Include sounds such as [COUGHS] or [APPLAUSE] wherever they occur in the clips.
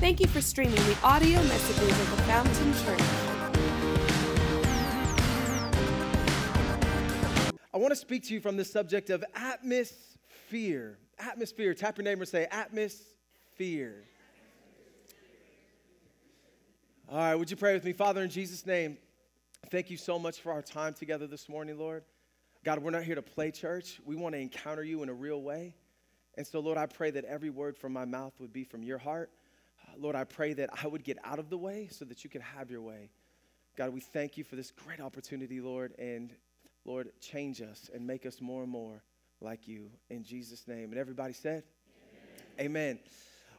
Thank you for streaming the audio messages of the Fountain Church. I want to speak to you from the subject of atmosphere. Atmosphere. Tap your neighbor and say, atmosphere. All right, would you pray with me? Father, in Jesus' name, thank you so much for our time together this morning, Lord. God, we're not here to play church. We want to encounter you in a real way. And so, Lord, I pray that every word from my mouth would be from your heart. Lord, I pray that I would get out of the way so that you could have your way. God, we thank you for this great opportunity, Lord. And Lord, change us and make us more and more like you in Jesus' name. And everybody said, Amen. Amen.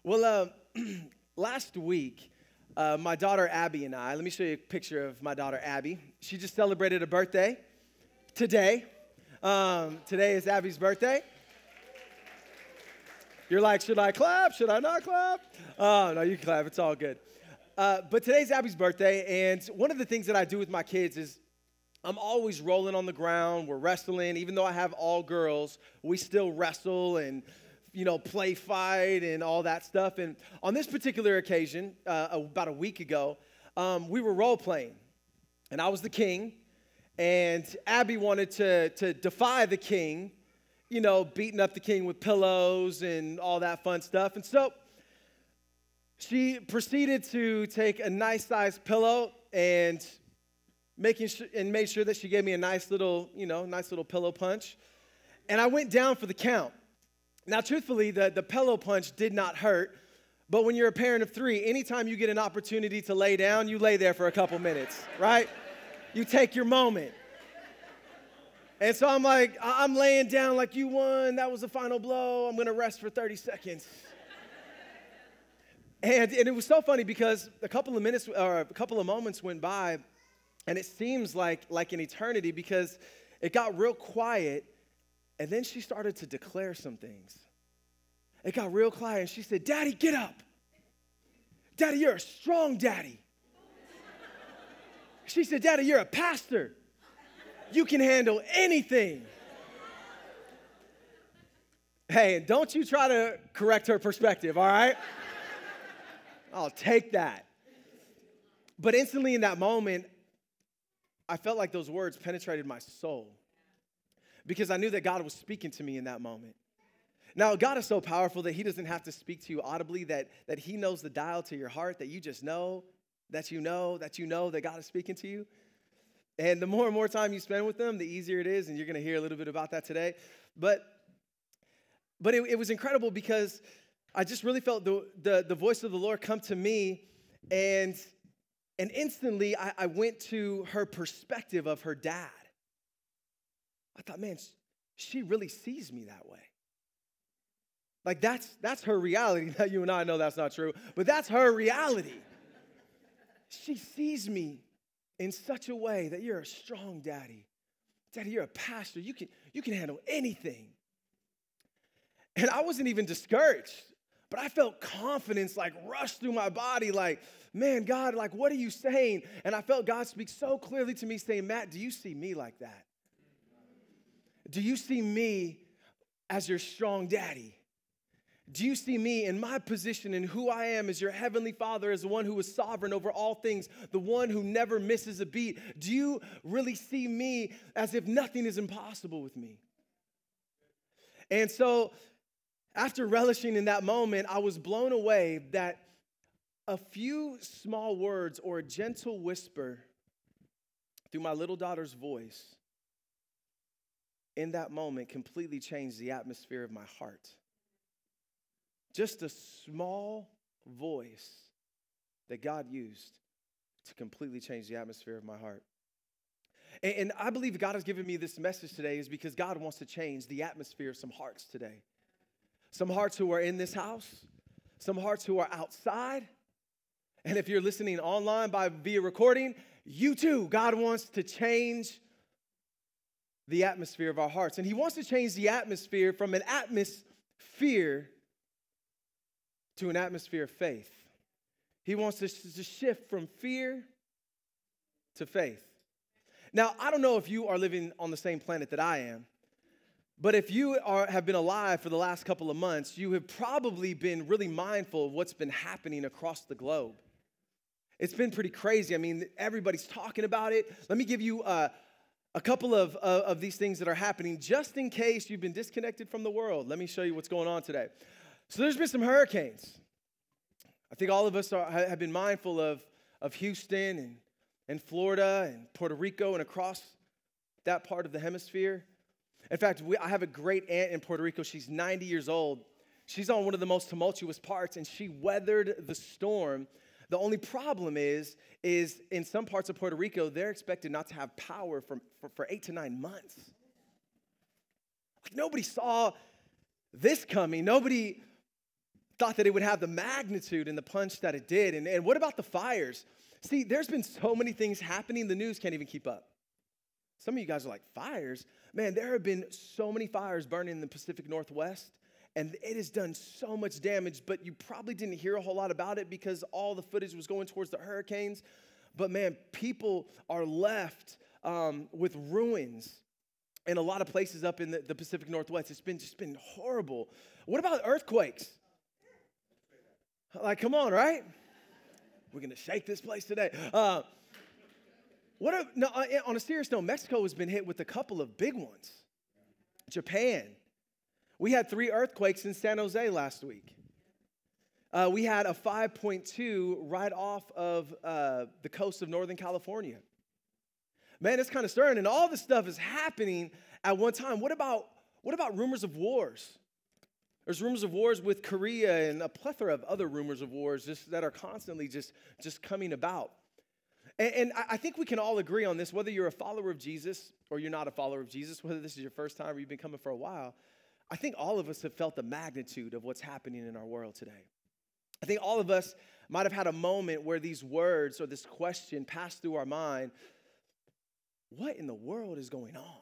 Well, uh, [CLEARS THROAT] last week, uh, my daughter Abby and I, let me show you a picture of my daughter Abby. She just celebrated a birthday today. Um, today is Abby's birthday. You're like, should I clap? Should I not clap? Oh, no, you can clap. It's all good. Uh, but today's Abby's birthday, and one of the things that I do with my kids is I'm always rolling on the ground. We're wrestling. Even though I have all girls, we still wrestle and, you know, play fight and all that stuff. And on this particular occasion, uh, about a week ago, um, we were role playing, and I was the king, and Abby wanted to, to defy the king you know, beating up the king with pillows and all that fun stuff. And so she proceeded to take a nice sized pillow and making sure, and made sure that she gave me a nice little, you know, nice little pillow punch. And I went down for the count. Now, truthfully, the, the pillow punch did not hurt. But when you're a parent of three, anytime you get an opportunity to lay down, you lay there for a couple minutes, right? You take your moment. And so I'm like, I'm laying down like you won. That was the final blow. I'm going to rest for 30 seconds. and, and it was so funny because a couple of minutes or a couple of moments went by, and it seems like, like an eternity because it got real quiet, and then she started to declare some things. It got real quiet, and she said, Daddy, get up. Daddy, you're a strong daddy. She said, Daddy, you're a pastor you can handle anything. Hey, don't you try to correct her perspective, all right? I'll take that. But instantly in that moment, I felt like those words penetrated my soul because I knew that God was speaking to me in that moment. Now, God is so powerful that He doesn't have to speak to you audibly, that, that He knows the dial to your heart, that you just know, that you know, that you know that God is speaking to you. And the more and more time you spend with them, the easier it is. And you're going to hear a little bit about that today. But, but it, it was incredible because I just really felt the, the, the, voice of the Lord come to me. And, and instantly, I, I went to her perspective of her dad. I thought, man, she really sees me that way. Like that's that's her reality. Now [LAUGHS] you and I know that's not true, but that's her reality. She sees me in such a way that you're a strong daddy. Daddy, you're a pastor. You can, you can handle anything. And I wasn't even discouraged, but I felt confidence like rush through my body, like, man, God, like, what are you saying? And I felt God speak so clearly to me, saying, Matt, do you see me like that? Do you see me as your strong daddy? Do you see me in my position and who I am as your heavenly Father, as the one who is sovereign over all things, the one who never misses a beat? Do you really see me as if nothing is impossible with me? And so, after relishing in that moment, I was blown away that a few small words or a gentle whisper through my little daughter's voice in that moment completely changed the atmosphere of my heart. Just a small voice that God used to completely change the atmosphere of my heart. And, and I believe God has given me this message today is because God wants to change the atmosphere of some hearts today. Some hearts who are in this house, some hearts who are outside. And if you're listening online by via recording, you too, God wants to change the atmosphere of our hearts. And He wants to change the atmosphere from an atmosphere to an atmosphere of faith. He wants us to shift from fear to faith. Now, I don't know if you are living on the same planet that I am, But if you are, have been alive for the last couple of months, you have probably been really mindful of what's been happening across the globe. It's been pretty crazy. I mean, everybody's talking about it. Let me give you uh, a couple of, uh, of these things that are happening just in case you've been disconnected from the world. Let me show you what's going on today. So, there's been some hurricanes. I think all of us are, have been mindful of, of Houston and, and Florida and Puerto Rico and across that part of the hemisphere. In fact, we, I have a great aunt in Puerto Rico. She's 90 years old. She's on one of the most tumultuous parts, and she weathered the storm. The only problem is, is in some parts of Puerto Rico, they're expected not to have power for, for, for eight to nine months. Like nobody saw this coming. Nobody thought that it would have the magnitude and the punch that it did. And, and what about the fires? See, there's been so many things happening, the news can't even keep up. Some of you guys are like, fires? Man, there have been so many fires burning in the Pacific Northwest, and it has done so much damage, but you probably didn't hear a whole lot about it because all the footage was going towards the hurricanes. But man, people are left um, with ruins in a lot of places up in the, the Pacific Northwest. It's been just been horrible. What about earthquakes? Like, come on, right? We're gonna shake this place today. Uh, what a, no, uh, on a serious note, Mexico has been hit with a couple of big ones. Japan. We had three earthquakes in San Jose last week. Uh, we had a 5.2 right off of uh, the coast of Northern California. Man, it's kind of stirring, and all this stuff is happening at one time. What about what about rumors of wars? There's rumors of wars with Korea and a plethora of other rumors of wars just that are constantly just, just coming about. And, and I think we can all agree on this, whether you're a follower of Jesus or you're not a follower of Jesus, whether this is your first time or you've been coming for a while. I think all of us have felt the magnitude of what's happening in our world today. I think all of us might have had a moment where these words or this question passed through our mind what in the world is going on?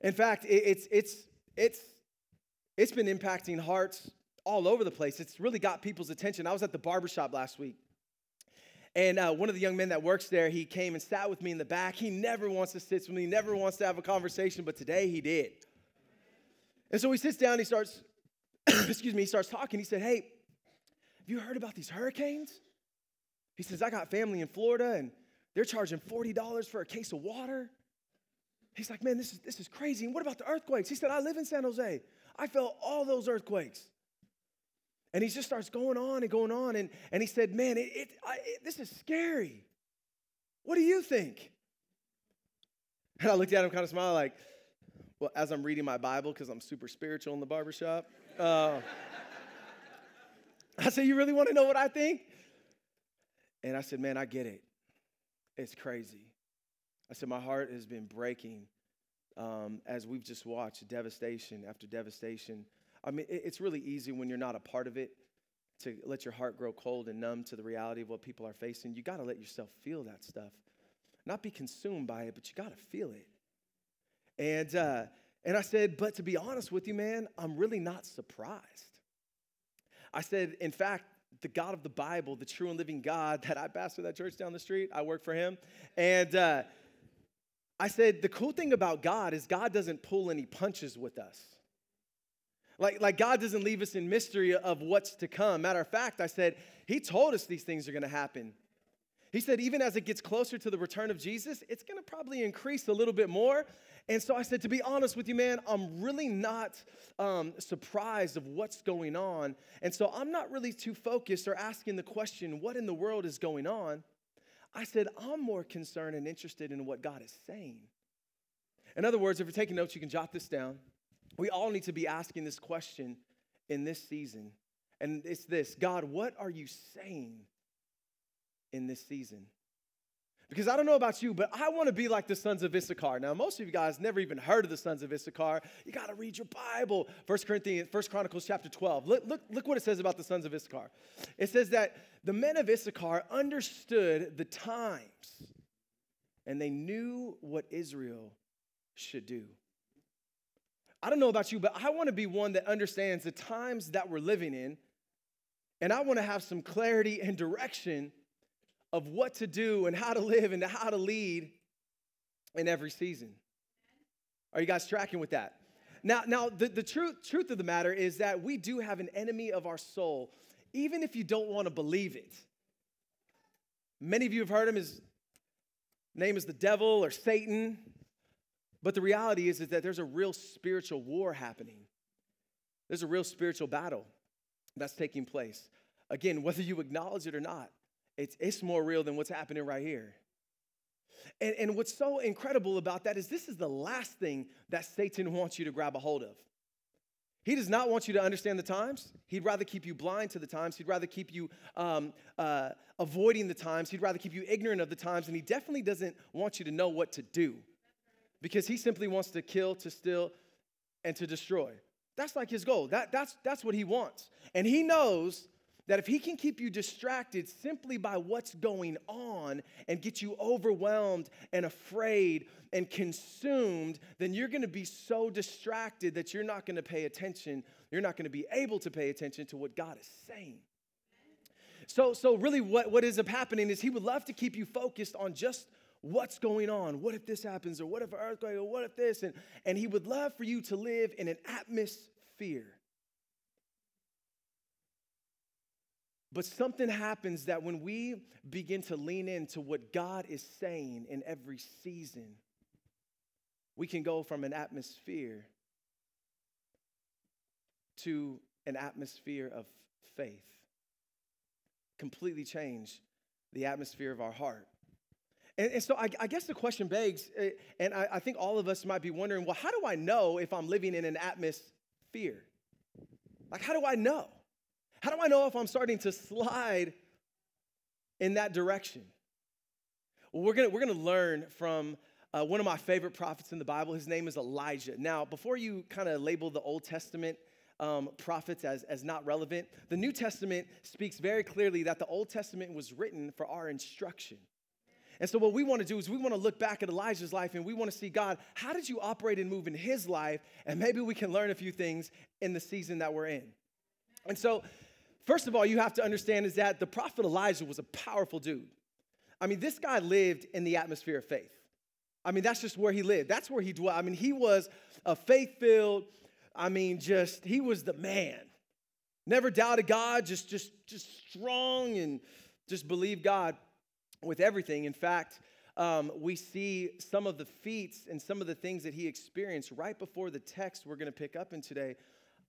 In fact, it's, it's, it's, it's been impacting hearts all over the place. It's really got people's attention. I was at the barbershop last week and uh, one of the young men that works there, he came and sat with me in the back. He never wants to sit with me, he never wants to have a conversation, but today he did. And so he sits down, he starts, [CLEARS THROAT] excuse me, he starts talking. He said, Hey, have you heard about these hurricanes? He says, I got family in Florida and they're charging $40 for a case of water. He's like, man, this is, this is crazy. And what about the earthquakes? He said, I live in San Jose. I felt all those earthquakes. And he just starts going on and going on. And, and he said, Man, it, it, I, it, this is scary. What do you think? And I looked at him, kind of smiled, like, Well, as I'm reading my Bible, because I'm super spiritual in the barbershop, uh, [LAUGHS] I said, You really want to know what I think? And I said, Man, I get it. It's crazy. I said, My heart has been breaking um, as we've just watched devastation after devastation I mean, it's really easy when you're not a part of it to let your heart grow cold and numb to the reality of what people are facing. You got to let yourself feel that stuff. Not be consumed by it, but you got to feel it. And, uh, and I said, but to be honest with you, man, I'm really not surprised. I said, in fact, the God of the Bible, the true and living God that I pastor that church down the street, I work for him. And uh, I said, the cool thing about God is God doesn't pull any punches with us. Like, like God doesn't leave us in mystery of what's to come. Matter of fact, I said, He told us these things are gonna happen. He said, even as it gets closer to the return of Jesus, it's gonna probably increase a little bit more. And so I said, to be honest with you, man, I'm really not um, surprised of what's going on. And so I'm not really too focused or asking the question, what in the world is going on? I said, I'm more concerned and interested in what God is saying. In other words, if you're taking notes, you can jot this down we all need to be asking this question in this season. And it's this God, what are you saying in this season? Because I don't know about you, but I want to be like the sons of Issachar. Now, most of you guys never even heard of the sons of Issachar. You got to read your Bible. First Corinthians, First Chronicles chapter 12. Look, look, look what it says about the sons of Issachar. It says that the men of Issachar understood the times and they knew what Israel should do. I don't know about you, but I want to be one that understands the times that we're living in. And I want to have some clarity and direction of what to do and how to live and how to lead in every season. Are you guys tracking with that? Now, now the, the truth, truth of the matter is that we do have an enemy of our soul, even if you don't want to believe it. Many of you have heard him. His name is the devil or Satan. But the reality is, is that there's a real spiritual war happening. There's a real spiritual battle that's taking place. Again, whether you acknowledge it or not, it's, it's more real than what's happening right here. And, and what's so incredible about that is this is the last thing that Satan wants you to grab a hold of. He does not want you to understand the times. He'd rather keep you blind to the times. He'd rather keep you um, uh, avoiding the times. He'd rather keep you ignorant of the times. And he definitely doesn't want you to know what to do because he simply wants to kill, to steal, and to destroy. That's like his goal. That, that's, that's what he wants. And he knows that if he can keep you distracted simply by what's going on and get you overwhelmed and afraid and consumed, then you're gonna be so distracted that you're not gonna pay attention. You're not gonna be able to pay attention to what God is saying. So, so really, what, what is happening is he would love to keep you focused on just what's going on. What if this happens? Or what if an earthquake? Or what if this? And, and he would love for you to live in an atmosphere But something happens that when we begin to lean into what God is saying in every season, we can go from an atmosphere to an atmosphere of faith. Completely change the atmosphere of our heart. And, and so I, I, guess the question begs, eh, and I, I think all of us might be wondering well, how do I know if I'm living in an atmosphere? Like, how do I know? How do I know if I'm starting to slide in that direction? Well, we're gonna, we're gonna learn from uh, one of my favorite prophets in the Bible. His name is Elijah. Now, before you kind of label the Old Testament um, prophets as, as not relevant, the New Testament speaks very clearly that the Old Testament was written for our instruction. And so, what we want to do is we want to look back at Elijah's life and we want to see God, how did you operate and move in his life? And maybe we can learn a few things in the season that we're in. And so, First of all, you have to understand is that the prophet Elijah was a powerful dude. I mean, this guy lived in the atmosphere of faith. I mean, that's just where he lived. That's where he dwelt. I mean, he was a faith filled, I mean, just, he was the man. Never doubted God, just, just, just strong and just believed God with everything. In fact, um, we see some of the feats and some of the things that he experienced right before the text we're going to pick up in today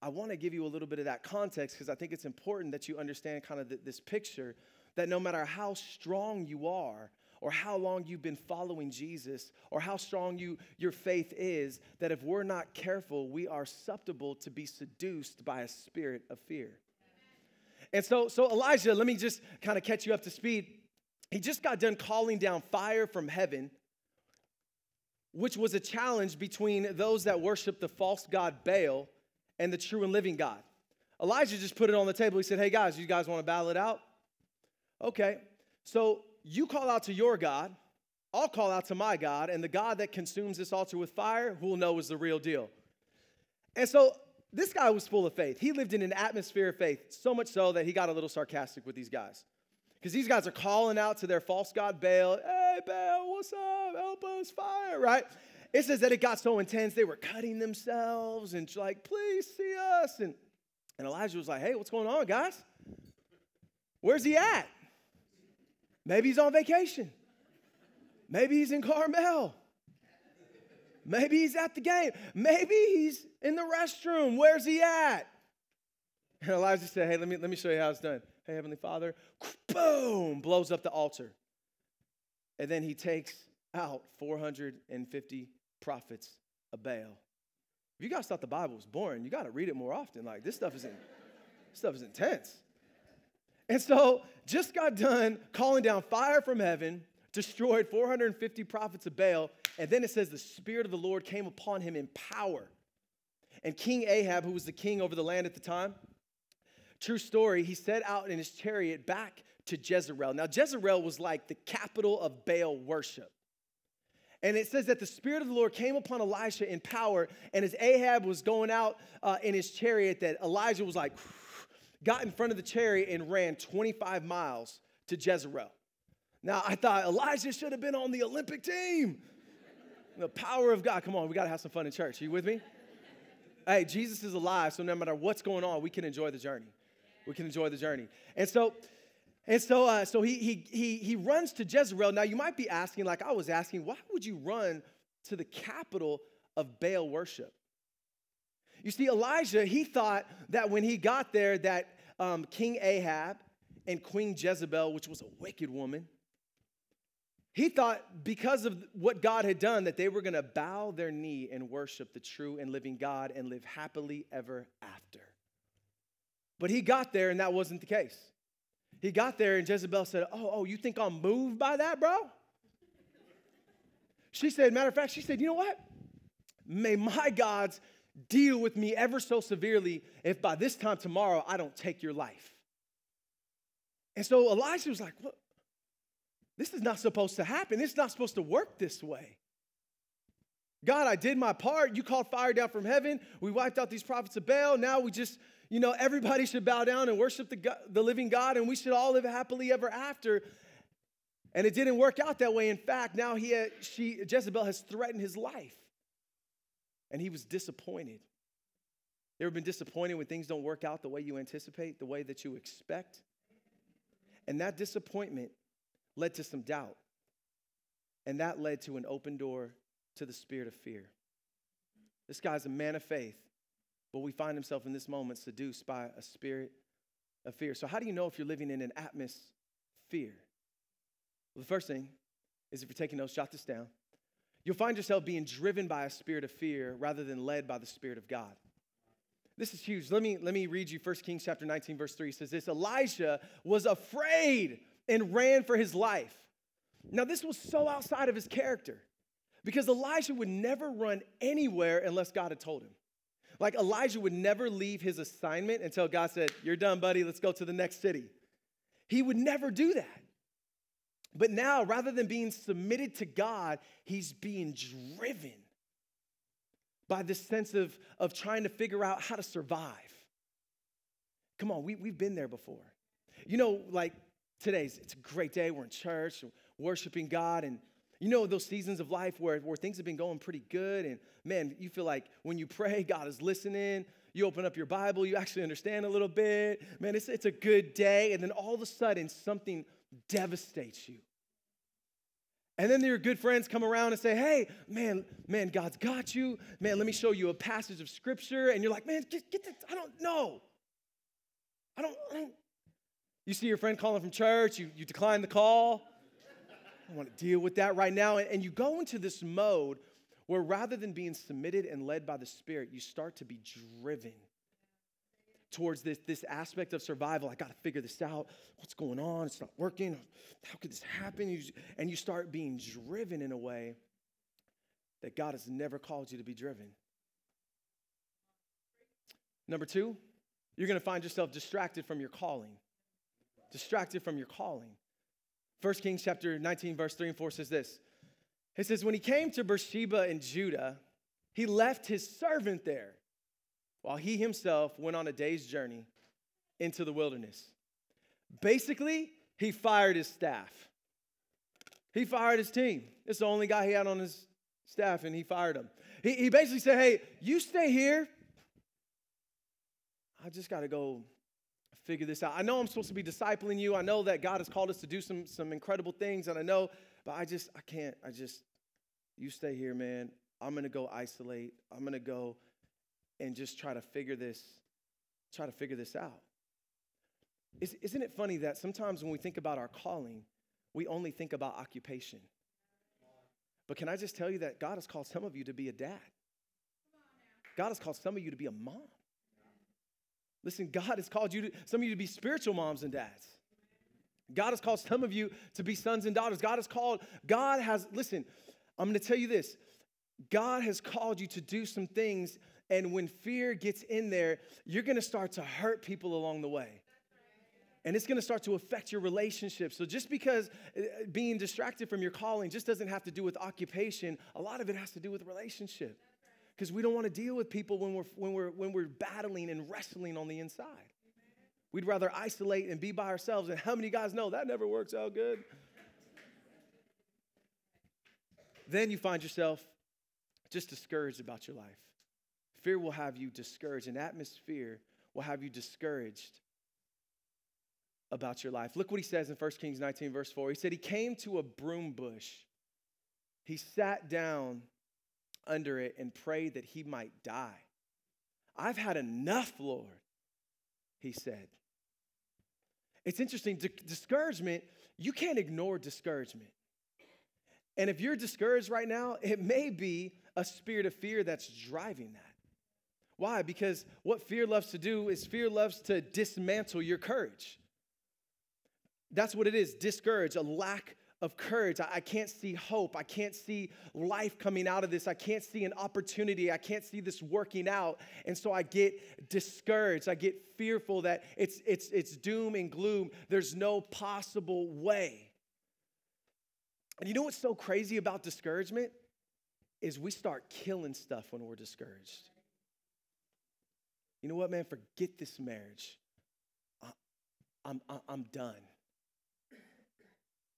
I want to give you a little bit of that context because I think it's important that you understand kind of the, this picture that no matter how strong you are, or how long you've been following Jesus, or how strong you, your faith is, that if we're not careful, we are susceptible to be seduced by a spirit of fear. And so, so Elijah, let me just kind of catch you up to speed. He just got done calling down fire from heaven, which was a challenge between those that worship the false god Baal and the true and living God. Elijah just put it on the table. He said, Hey guys, you guys want to battle it out? Okay. So you call out to your God, I'll call out to my God, and the God that consumes this altar with fire, who will know is the real deal. And so this guy was full of faith. He lived in an atmosphere of faith, so much so that he got a little sarcastic with these guys. Because these guys are calling out to their false god Baal, hey, Baal, what's up? Help us, fire, right? It says that it got so intense, they were cutting themselves and like, please see us. And, and Elijah was like, hey, what's going on, guys? Where's he at? Maybe he's on vacation. Maybe he's in Carmel. Maybe he's at the game. Maybe he's in the restroom. Where's he at? And Elijah said, Hey, let me, let me show you how it's done. Hey, Heavenly Father, boom, blows up the altar. And then he takes out 450 prophets of Baal. If you guys thought the Bible was boring, you got to read it more often. Like this stuff is in, this stuff is intense. And so just got done calling down fire from heaven, destroyed 450 prophets of Baal, and then it says the Spirit of the Lord came upon him in power. And King Ahab, who was the king over the land at the time, true story, he set out in his chariot back to Jezreel. Now, Jezreel was like the capital of Baal worship. And it says that the Spirit of the Lord came upon Elisha in power. And as Ahab was going out uh, in his chariot, that Elijah was like, [SIGHS] got in front of the chariot and ran 25 miles to Jezreel. Now, I thought Elijah should have been on the Olympic team. [LAUGHS] The power of God. Come on, we got to have some fun in church. Are you with me? hey, Jesus is alive, so no matter what's going on, we can enjoy the journey. We can enjoy the journey. And so, and so, uh, so he, he, he, he runs to Jezreel. Now, you might be asking, like I was asking, why would you run to the capital of Baal worship? You see, Elijah, he thought that when he got there, that um, King Ahab and Queen Jezebel, which was a wicked woman, he thought because of what God had done that they were going to bow their knee and worship the true and living God and live happily ever after. But he got there and that wasn't the case. He got there and Jezebel said, Oh, oh, you think I'm moved by that, bro? She said, matter of fact, she said, you know what? May my gods deal with me ever so severely if by this time tomorrow I don't take your life. And so Elijah was like, what? This is not supposed to happen. Is not supposed to work this way. God, I did my part. You called fire down from heaven. We wiped out these prophets of Baal. Now we just, you know, everybody should bow down and worship the, God, the living God, and we should all live happily ever after. And it didn't work out that way. In fact, now he had, she, Jezebel has threatened his life. And he was disappointed. You ever been disappointed when things don't work out the way you anticipate, the way that you expect? And that disappointment led to some doubt. And that led to an open door to the spirit of fear. This guy's a man of faith, but we find himself in this moment seduced by a spirit of fear. So, how do you know if you're living in an atmosphere? Well, the first thing is if you're taking notes, jot this down. You'll find yourself being driven by a spirit of fear rather than led by the Spirit of God. This is huge. Let me, let me read you 1 Kings chapter 19, verse 3. It says this Elijah was afraid and ran for his life. Now, this was so outside of his character because Elijah would never run anywhere unless God had told him. Like Elijah would never leave his assignment until God said, You're done, buddy, let's go to the next city. He would never do that. But now, rather than being submitted to God, he's being driven by this sense of, of trying to figure out how to survive. Come on, we, we've been there before. You know, like today's, it's a great day. We're in church, worshiping God, and you know those seasons of life where, where things have been going pretty good, and man, you feel like when you pray, [LAUGHS] God is listening. You open up your Bible, you actually understand a little bit. Man, it's, it's a good day, and then all of a sudden, something devastates you. And then your good friends come around and say, hey, man, man, God's got you. Man, let me show you a passage of scripture. And you're like, man, get, get this. I don't know. I don't, I don't. You see your friend calling from church, you, you decline the call. I want to deal with that right now. And, you go into this mode where rather than being submitted and led by the Spirit, you start to be driven towards this, this aspect of survival. I got to figure this out. What's going on? It's not working. How could this happen? And you start being driven in a way that God has never called you to be driven. Number two, you're going to find yourself distracted from your calling. Distracted from your calling. 1 Kings chapter 19, verse 3 and 4 says this. It says, When he came to Beersheba in Judah, he left his servant there while he himself went on a day's journey into the wilderness. Basically, he fired his staff. He fired his team. It's the only guy he had on his staff, and he fired him. He, he basically said, Hey, you stay here. I just got to go figure this out. I know I'm supposed to be discipling you. I know that God has called us to do some, some incredible things, and I know, but I just, I can't. I just, you stay here, man. I'm going to go isolate. I'm going to go and just try to figure this, try to figure this out. Isn't it funny that sometimes when we think about our calling, we only think about occupation? But can I just tell you that God has called some of you to be a dad? God has called some of you to be a mom. Listen, God has called you to, some of you to be spiritual moms and dads. God has called some of you to be sons and daughters. God has called, God has, listen, I'm gonna tell you this. God has called you to do some things and when fear gets in there, you're gonna start to hurt people along the way. And it's gonna start to affect your relationships. So just because uh, being distracted from your calling just doesn't have to do with occupation, a lot of it has to do with relationship. Because we don't wanna deal with people when we're, when, we're, when we're battling and wrestling on the inside. We'd rather isolate and be by ourselves. And how many guys know that never works out good? then you find yourself just discouraged about your life. Fear will have you discouraged. An atmosphere will have you discouraged about your life. Look what he says in 1 Kings 19, verse 4. He said, He came to a broom bush. He sat down under it and prayed that he might die. I've had enough, Lord, he said. It's interesting, discouragement, you can't ignore discouragement. And if you're discouraged right now, it may be a spirit of fear that's driving that. Why? Because what fear loves to do is fear loves to dismantle your courage. That's what it is discourage, a lack of courage. I, can't see hope. I can't see life coming out of this. I can't see an opportunity. I can't see this working out. And so I get discouraged. I get fearful that it's, it's, it's doom and gloom. There's no possible way. And you know what's so crazy about discouragement? Is we start killing stuff when we're discouraged. You know what, man? Forget this marriage. I, I'm, I'm done.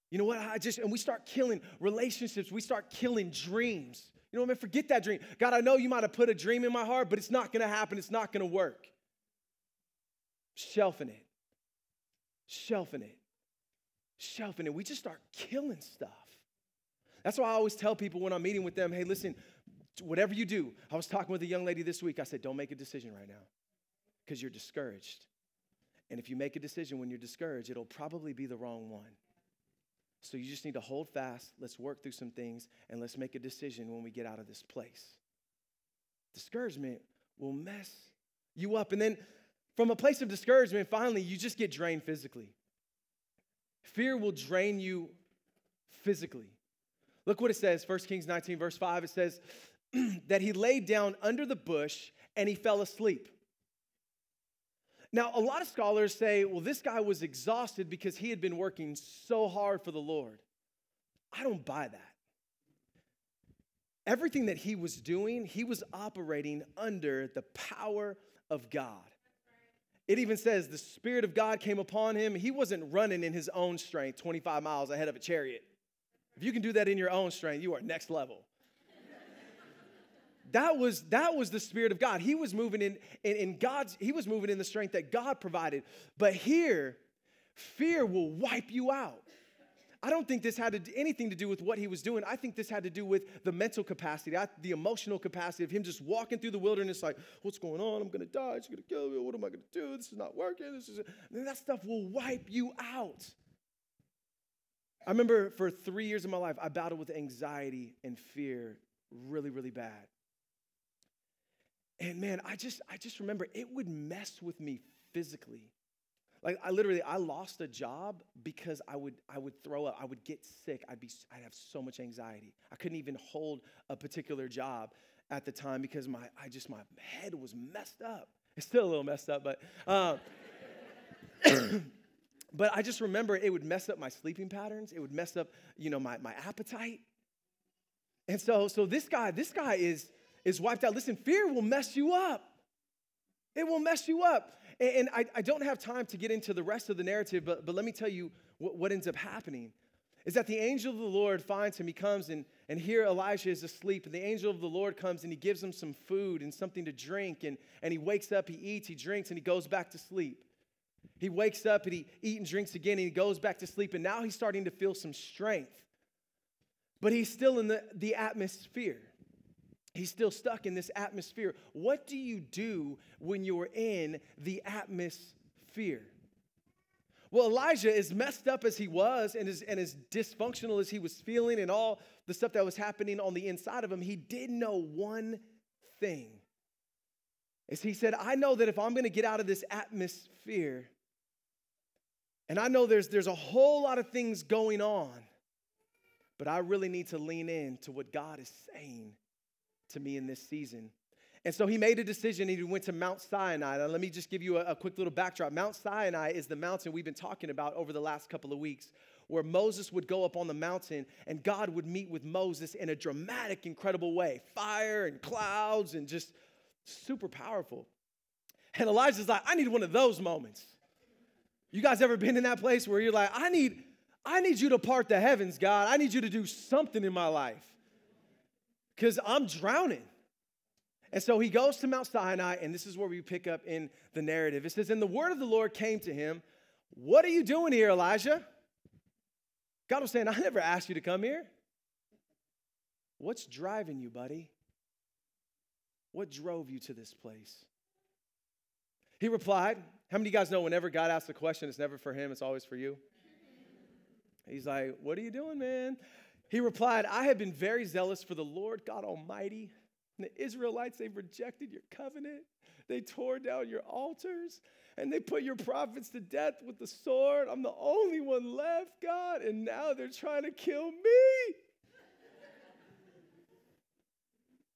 You know what? I just, and we start killing relationships. We start killing dreams. You know what, I mean? Forget that dream. God, I know you might have put a dream in my heart, but it's not going to happen. It's not going to work. Shelving it. Shelving it. Shelving it. We just start killing stuff. That's why I always tell people when I'm meeting with them, hey, listen, whatever you do, I was talking with a young lady this week. I said, don't make a decision right now because you're discouraged. And if you make a decision when you're discouraged, it'll probably be the wrong one. So you just need to hold fast. Let's work through some things and let's make a decision when we get out of this place. Discouragement will mess you up. And then from a place of discouragement, finally, you just get drained physically. Fear will drain you physically. Look what it says, 1 Kings 19, verse 5. It says [CLEARS THROAT] that he laid down under the bush and he fell asleep. Now, a lot of scholars say, well, this guy was exhausted because he had been working so hard for the Lord. I don't buy that. Everything that he was doing, he was operating under the power of God. It even says the Spirit of God came upon him. He wasn't running in his own strength 25 miles ahead of a chariot. If you can do that in your own strength, you are next level that was that was the spirit of god. He was moving in, in, in god's he was moving in the strength that god provided. But here fear will wipe you out. I don't think this had to, anything to do with what he was doing. I think this had to do with the mental capacity the emotional capacity of him just walking through the wilderness like what's going on? I'm gonna die. It's gonna kill me. What am i gonna do? This is not working. This is and that stuff will wipe you out. I remember for three years of my life i battled with anxiety and fear really really bad and man, I just I just remember it would mess with me physically. Like I literally I lost a job because I would I would throw up, I would get sick, I'd be I'd have so much anxiety. I couldn't even hold a particular job at the time because my I just my head was messed up. It's still a little messed up, but um, [COUGHS] but I just remember it would mess up my sleeping patterns. It would mess up, you know, my, my appetite. And so, so this guy, this guy is is wiped out. Listen, fear will mess you up. It will mess you up. And, I, I, don't have time to get into the rest of the narrative, but, but let me tell you what, what ends up happening is that the angel of the Lord finds him. He comes and, and here Elijah is asleep. And the angel of the Lord comes and he gives him some food and something to drink. And, and he wakes up, he eats, he drinks, and he goes back to sleep. He wakes up and he eats and drinks again and he goes back to sleep. And now he's starting to feel some strength. But he's still in the, the atmosphere. He's still stuck in this atmosphere. What do you do when you're in the atmosphere? Well, Elijah, as messed up as he was and as, and as dysfunctional as he was feeling and all the stuff that was happening on the inside of him, he did know one thing. As he said, I know that if I'm going to get out of this atmosphere, and I know there's, there's a whole lot of things going on, but I really need to lean in to what God is saying to me in this season. And so he made a decision. He went to Mount Sinai. Now, let me just give you a, a, quick little backdrop. Mount Sinai is the mountain we've been talking about over the last couple of weeks, where Moses would go up on the mountain and God would meet with Moses in a dramatic, incredible way fire and clouds and just super powerful. And Elijah's like, I need one of those moments. You guys ever been in that place where you're like, I need, I need you to part the heavens, God. I need you to do something in my life. Because I'm drowning. And so he goes to Mount Sinai, and this is where we pick up in the narrative. It says, And the word of the Lord came to him, What are you doing here, Elijah? God was saying, I never asked you to come here. What's driving you, buddy? What drove you to this place? He replied, How many of you guys know whenever God asks a question, it's never for him, it's always for you? He's like, What are you doing, man? He replied, I have been very zealous for the Lord God Almighty. And the Israelites, they've rejected your covenant. They tore down your altars and they put your prophets to death with the sword. I'm the only one left, God, and now they're trying to kill me.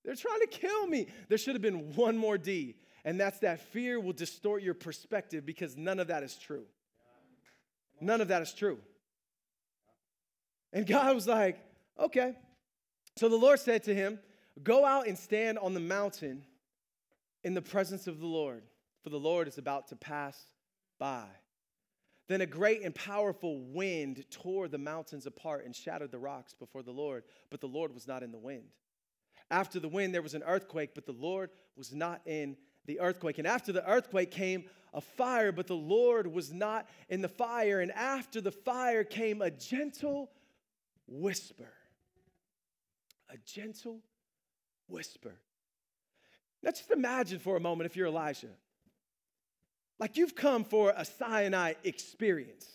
they're trying to kill me. There should have been one more D, and that's that fear will distort your perspective because none of that is true. None of that is true. And God was like, okay. So the Lord said to him, Go out and stand on the mountain in the presence of the Lord, for the Lord is about to pass by. Then a great and powerful wind tore the mountains apart and shattered the rocks before the Lord, but the Lord was not in the wind. After the wind, there was an earthquake, but the Lord was not in the earthquake. And after the earthquake came a fire, but the Lord was not in the fire. And after the fire came a gentle whisper. A gentle whisper. Now, just imagine for a moment if you're Elijah. Like you've come for a Sinai experience.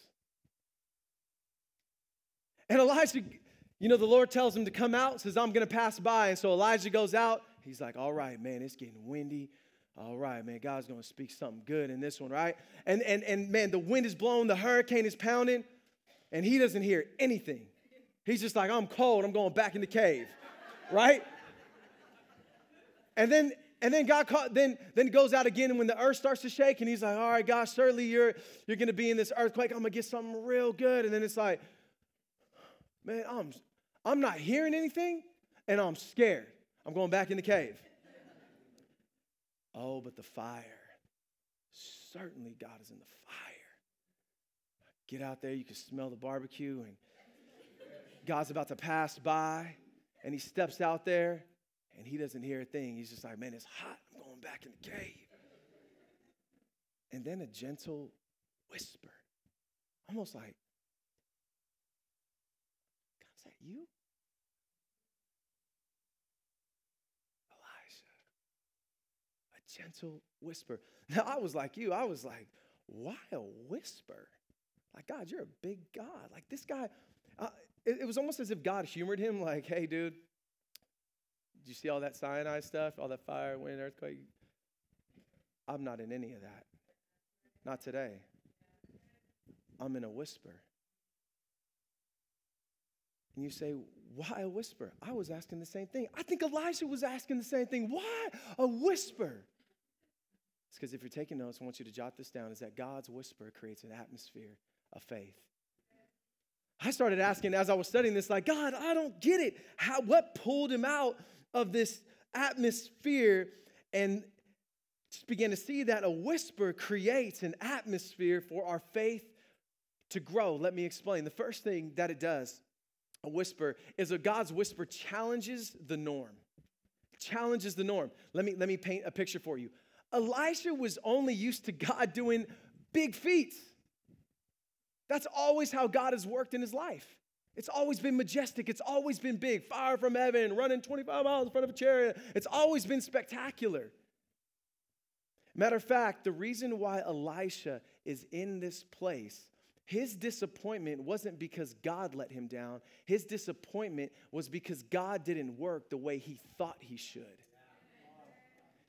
And Elijah, you know, the Lord tells him to come out, says, I'm going to pass by. And so Elijah goes out. He's like, All right, man, it's getting windy. All right, man, God's going to speak something good in this one, right? And, and, and man, the wind is blowing, the hurricane is pounding, and he doesn't hear anything. He's just like, I'm cold, I'm going back in the cave, right? And then and then God call, then then goes out again and when the earth starts to shake and he's like, all right, God, surely you're you're gonna be in this earthquake. I'm gonna get something real good. And then it's like, man, I'm I'm not hearing anything and I'm scared. I'm going back in the cave. oh, but the fire. Certainly God is in the fire. Get out there, you can smell the barbecue, and God's about to pass by, and he steps out there and he doesn't hear a thing. He's just like, man, it's hot. I'm going back in the cave. And then a gentle whisper, almost like, God, is that you? Elijah. A gentle whisper. Now, I was like you. I was like, why a whisper? Like, God, you're a big God. Like, this guy, uh, it, it was almost as if God humored him, like, hey, dude, did you see all that Sinai stuff, all that fire, wind, earthquake? I'm not in any of that. Not today. I'm in a whisper. And you say, why a whisper? I was asking the same thing. I think Elijah was asking the same thing. Why a whisper? It's because if you're taking notes, I want you to jot this down is that God's whisper creates an atmosphere of faith. I started asking as I was studying this, like, God, I don't get it. How, what pulled him out of this atmosphere and just began to see that a whisper creates an atmosphere for our faith to grow. Let me explain. The first thing that it does, a whisper, is a God's whisper challenges the norm. Challenges the norm. Let me, let me paint a picture for you. Elisha was only used to God doing big feats. That's always how God has worked in his life. It's always been majestic. It's always been big. Fire from heaven, running 25 miles in front of a chariot. It's always been spectacular. Matter of fact, the reason why Elisha is in this place, his disappointment wasn't because God let him down. His disappointment was because God didn't work the way he thought he should.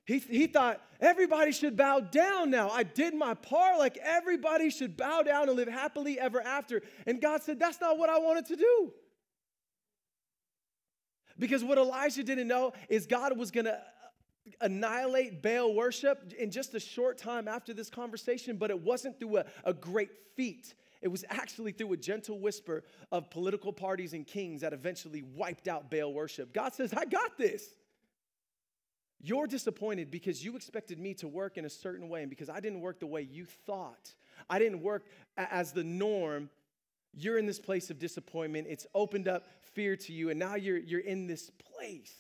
He, he thought everybody should bow down now. I did my part. Like everybody should bow down and live happily ever after. And God said, That's not what I wanted to do. Because what Elijah didn't know is God was going to annihilate Baal worship in just a short time after this conversation, but it wasn't through a, a great feat. It was actually through a gentle whisper of political parties and kings that eventually wiped out Baal worship. God says, I got this. You're disappointed because you expected me to work in a certain way, and because I didn't work the way you thought, I didn't work as the norm. You're in this place of disappointment. It's opened up fear to you, and now you're, you're in this place.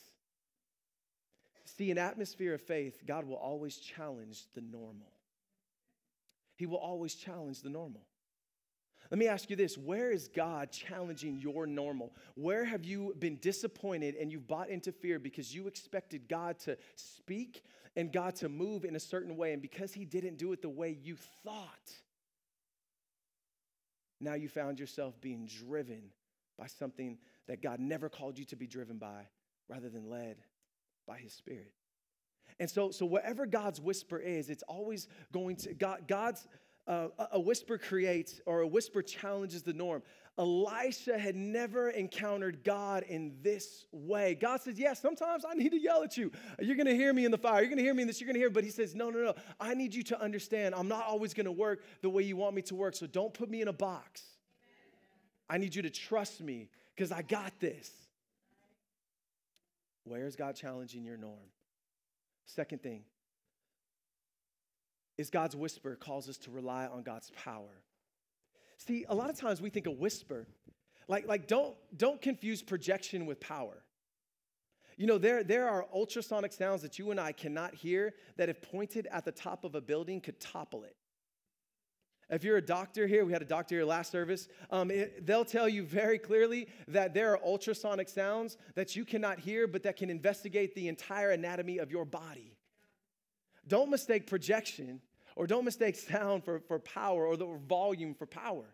See, an atmosphere of faith, God will always challenge the normal. He will always challenge the normal. Let me ask you this where is God challenging your normal? Where have you been disappointed and you've bought into fear because you expected God to speak and God to move in a certain way, and because He didn't do it the way you thought, now you found yourself being driven by something that God never called you to be driven by rather than led by His Spirit. And so, so whatever God's whisper is, it's always going to, God, God's, uh, a whisper creates or a whisper challenges the norm. Elisha had never encountered God in this way. God says, Yes, yeah, sometimes I need to yell at you. You're going to hear me in the fire. You're going to hear me in this. You're going to hear. But he says, No, no, no. I need you to understand I'm not always going to work the way you want me to work. So don't put me in a box. I need you to trust me because I got this. Where is God challenging your norm? Second thing is God's whisper calls us to rely on God's power. See, a lot of times we think a whisper, like, like don't, don't confuse projection with power. You know, there, there are ultrasonic sounds that you and I cannot hear that, if pointed at the top of a building, could topple it. If you're a doctor here, we had a doctor here last service, um, it, they'll tell you very clearly that there are ultrasonic sounds that you cannot hear, but that can investigate the entire anatomy of your body. Don't mistake projection or don't mistake sound for, for power or the volume for power.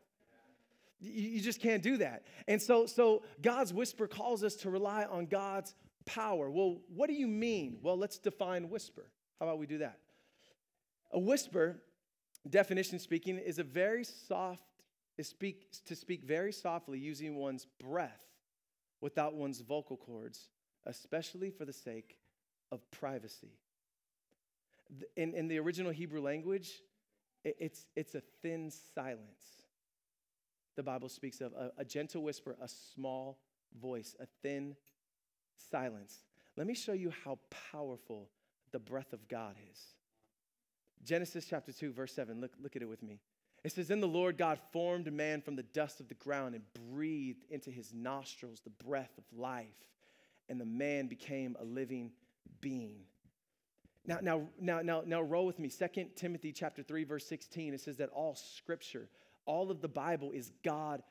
You, you just can't do that. And so, so God's whisper calls us to rely on God's power. Well, what do you mean? Well, let's define whisper. How about we do that? A whisper, definition speaking, is a very soft, is speak, to speak very softly using one's breath without one's vocal cords, especially for the sake of privacy in, in the original Hebrew language, it, it's, it's a thin silence. The Bible speaks of a, a gentle whisper, a small voice, a thin silence. Let me show you how powerful the breath of God is. Genesis chapter 2, verse 7. Look, look at it with me. It says, Then the Lord God formed man from the dust of the ground and breathed into his nostrils the breath of life, and the man became a living being. Now, now, now, now, now roll with me. 2 Timothy chapter 3, verse 16. It says that all scripture, all of the Bible is God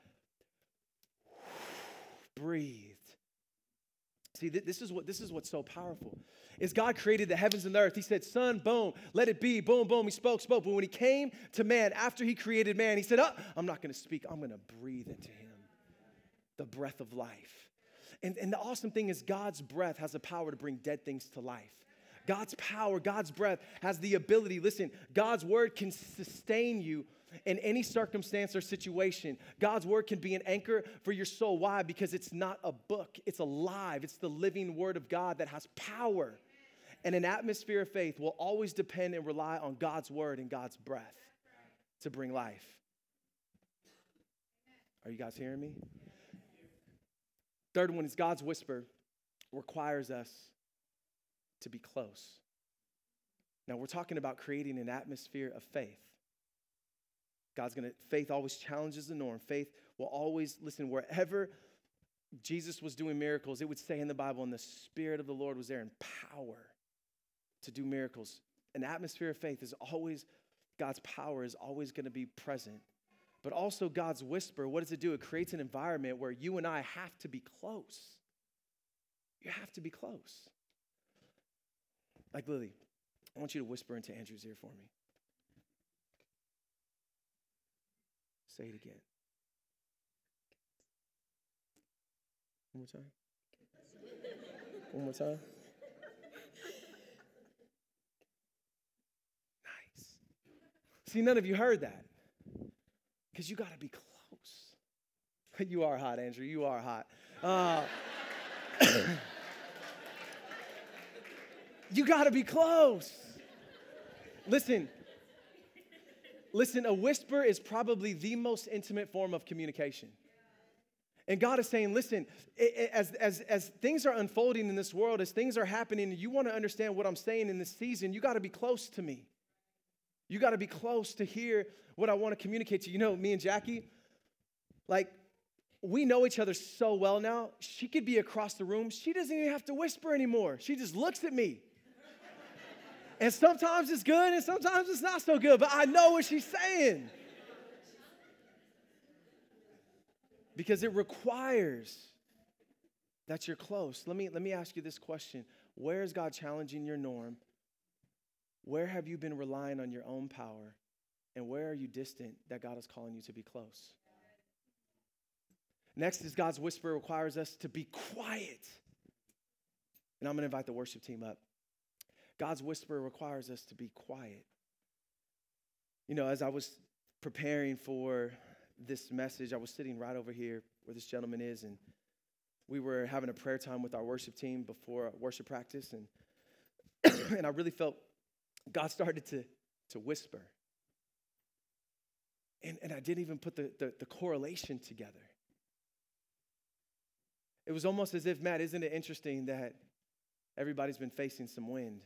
breathed. See, this is what this is what's so powerful. Is God created the heavens and the earth. He said, Sun, boom, let it be, boom, boom. He spoke, spoke. But when he came to man, after he created man, he said, oh, I'm not gonna speak, I'm gonna breathe into him the breath of life. And, and the awesome thing is, God's breath has the power to bring dead things to life. God's power, God's breath has the ability. Listen, God's word can sustain you in any circumstance or situation. God's word can be an anchor for your soul. Why? Because it's not a book, it's alive. It's the living word of God that has power. And an atmosphere of faith will always depend and rely on God's word and God's breath to bring life. Are you guys hearing me? Third one is God's whisper requires us to be close. Now, we're talking about creating an atmosphere of faith. God's gonna, faith always challenges the norm. Faith will always, listen, wherever Jesus was doing miracles, it would say in the Bible, and the Spirit of the Lord was there in power to do miracles. An atmosphere of faith is always, God's power is always gonna be present. But also, God's whisper, what does it do? It creates an environment where you and I have to be close. You have to be close. Like Lily, I want you to whisper into Andrew's ear for me. Say it again. One more time. One more time. Nice. See, none of you heard that because you got to be close. [LAUGHS] you are hot, Andrew. You are hot. Uh, [COUGHS] [COUGHS] you got to be close. Listen, listen, a whisper is probably the most intimate form of communication. And God is saying, listen, as, as, as things are unfolding in this world, as things are happening, you want to understand what I'm saying in this season, you got to be close to me. You got to be close to hear what I want to communicate to you. You know, me and Jackie, like, we know each other so well now. She could be across the room. She doesn't even have to whisper anymore. She just looks at me And sometimes it's good and sometimes it's not so good, but I know what she's saying. Because it requires that you're close. Let me, let me ask you this question Where is God challenging your norm? Where have you been relying on your own power? And where are you distant that God is calling you to be close? Next is God's whisper requires us to be quiet. And I'm going to invite the worship team up. God's whisper requires us to be quiet. You know, as I was preparing for this message, I was sitting right over here where this gentleman is, and we were having a prayer time with our worship team before worship practice, and [CLEARS THROAT] and I really felt God started to to whisper. And, and I didn't even put the, the, the correlation together. It was almost as if, Matt, isn't it interesting that everybody's been facing some wind?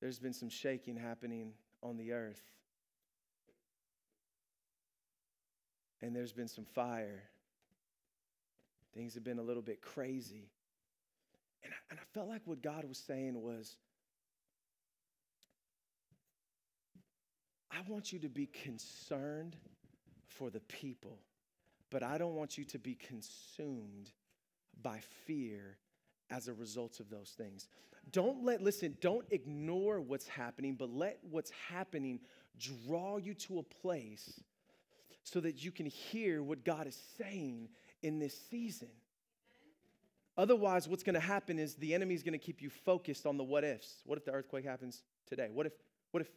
There's been some shaking happening on the earth. And there's been some fire. Things have been a little bit crazy. And I, and I felt like what God was saying was I want you to be concerned for the people, but I don't want you to be consumed by fear as a result of those things. Don't let, listen, don't ignore what's happening, but let what's happening draw you to a place so that you can hear what God is saying in this season. Otherwise, what's going to happen is the enemy is going to keep you focused on the what ifs. What if the earthquake happens today? What if, what if,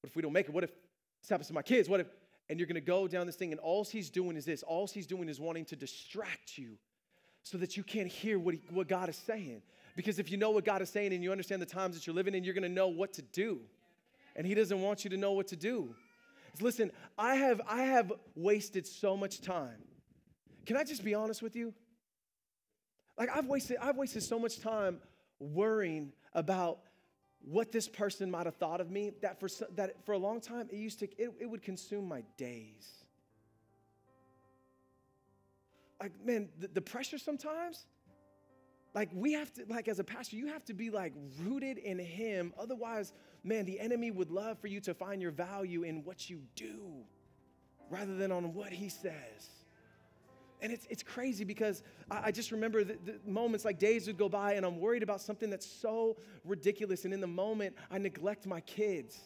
what if we don't make it? What if this happens to my kids? What if, and you're going to go down this thing, and all he's doing is this. All he's doing is wanting to distract you so that you can't hear what, he, what God is saying. Because if you know what God is saying and you understand the times that you're living in, you're going to know what to do. And he doesn't want you to know what to do. Listen, I have, I have wasted so much time. Can I just be honest with you? Like I've wasted, I've wasted so much time worrying about what this person might have thought of me that for, that for a long time it used to it, it would consume my days like man the, the pressure sometimes like we have to like as a pastor you have to be like rooted in him otherwise man the enemy would love for you to find your value in what you do rather than on what he says and it's, it's crazy because I, I just remember the, the moments like days would go by and I'm worried about something that's so ridiculous. And in the moment, I neglect my kids.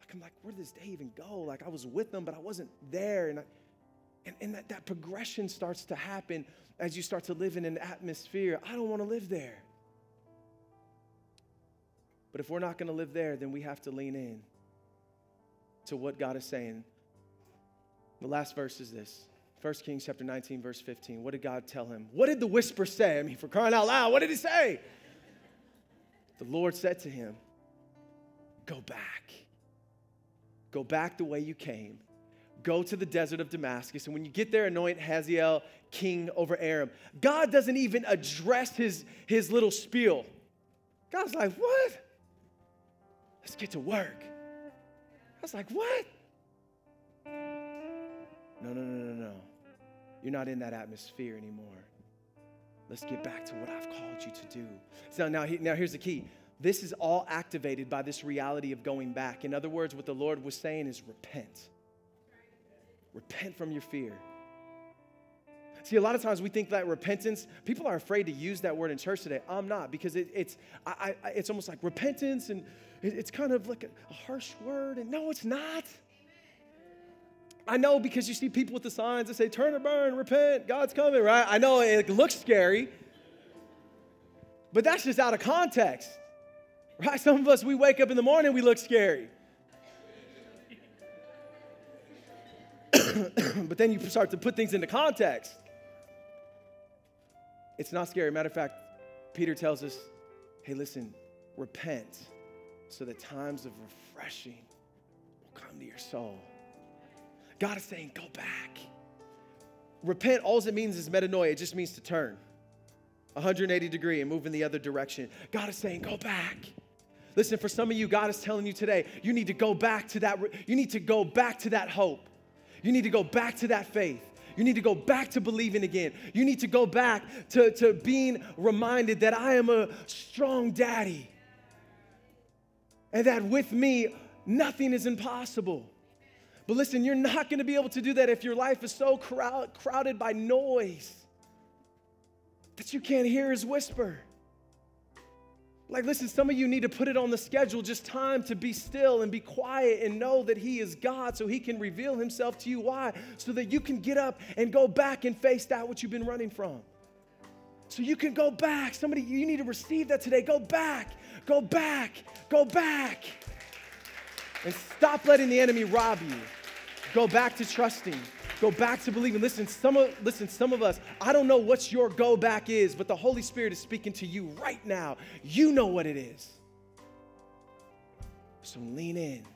Like, I'm like, where did this day even go? Like, I was with them, but I wasn't there. And, I, and, and that, that progression starts to happen as you start to live in an atmosphere. I don't want to live there. But if we're not going to live there, then we have to lean in to what God is saying. The last verse is this 1 Kings chapter 19, verse 15. What did God tell him? What did the whisper say? I mean, for crying out loud, what did he say? The Lord said to him, Go back. Go back the way you came. Go to the desert of Damascus. And when you get there, anoint Hazael king over Aram. God doesn't even address his, his little spiel. God's like, What? Let's get to work. I was like, What? No, no, no, no, no. You're not in that atmosphere anymore. Let's get back to what I've called you to do. So now, now here's the key. This is all activated by this reality of going back. In other words, what the Lord was saying is repent. Repent from your fear. See, a lot of times we think that repentance, people are afraid to use that word in church today. I'm not because it, it's, I, I, it's almost like repentance and it, it's kind of like a, a harsh word. And no, it's not. I know because you see people with the signs that say, turn or burn, repent, God's coming, right? I know it looks scary, but that's just out of context, right? [LAUGHS] Some of us, we wake up in the morning, we look scary. [COUGHS] but then you start to put things into context. It's not scary. Matter of fact, Peter tells us, hey, listen, repent so that times of refreshing will come to your soul. God is saying, go back. Repent, all it means is metanoia. It just means to turn 180 degree and move in the other direction. God is saying, go back. Listen, for some of you, God is telling you today, you need to go back to that, you need to go back to that hope. You need to go back to that faith. You need to go back to believing again. You need to go back to, to being reminded that I am a strong daddy and that with me, nothing is impossible. But listen, you're not gonna be able to do that if your life is so crowd, crowded by noise that you can't hear his whisper. Like, listen, some of you need to put it on the schedule, just time to be still and be quiet and know that He is God so He can reveal Himself to you. Why? So that you can get up and go back and face that what you've been running from. So you can go back. Somebody, you need to receive that today. Go back, go back, go back. And stop letting the enemy rob you. Go back to trusting. Go back to believing. Listen, some of listen, some of us, I don't know what your go back is, but the Holy Spirit is speaking to you right now. You know what it is. So lean in.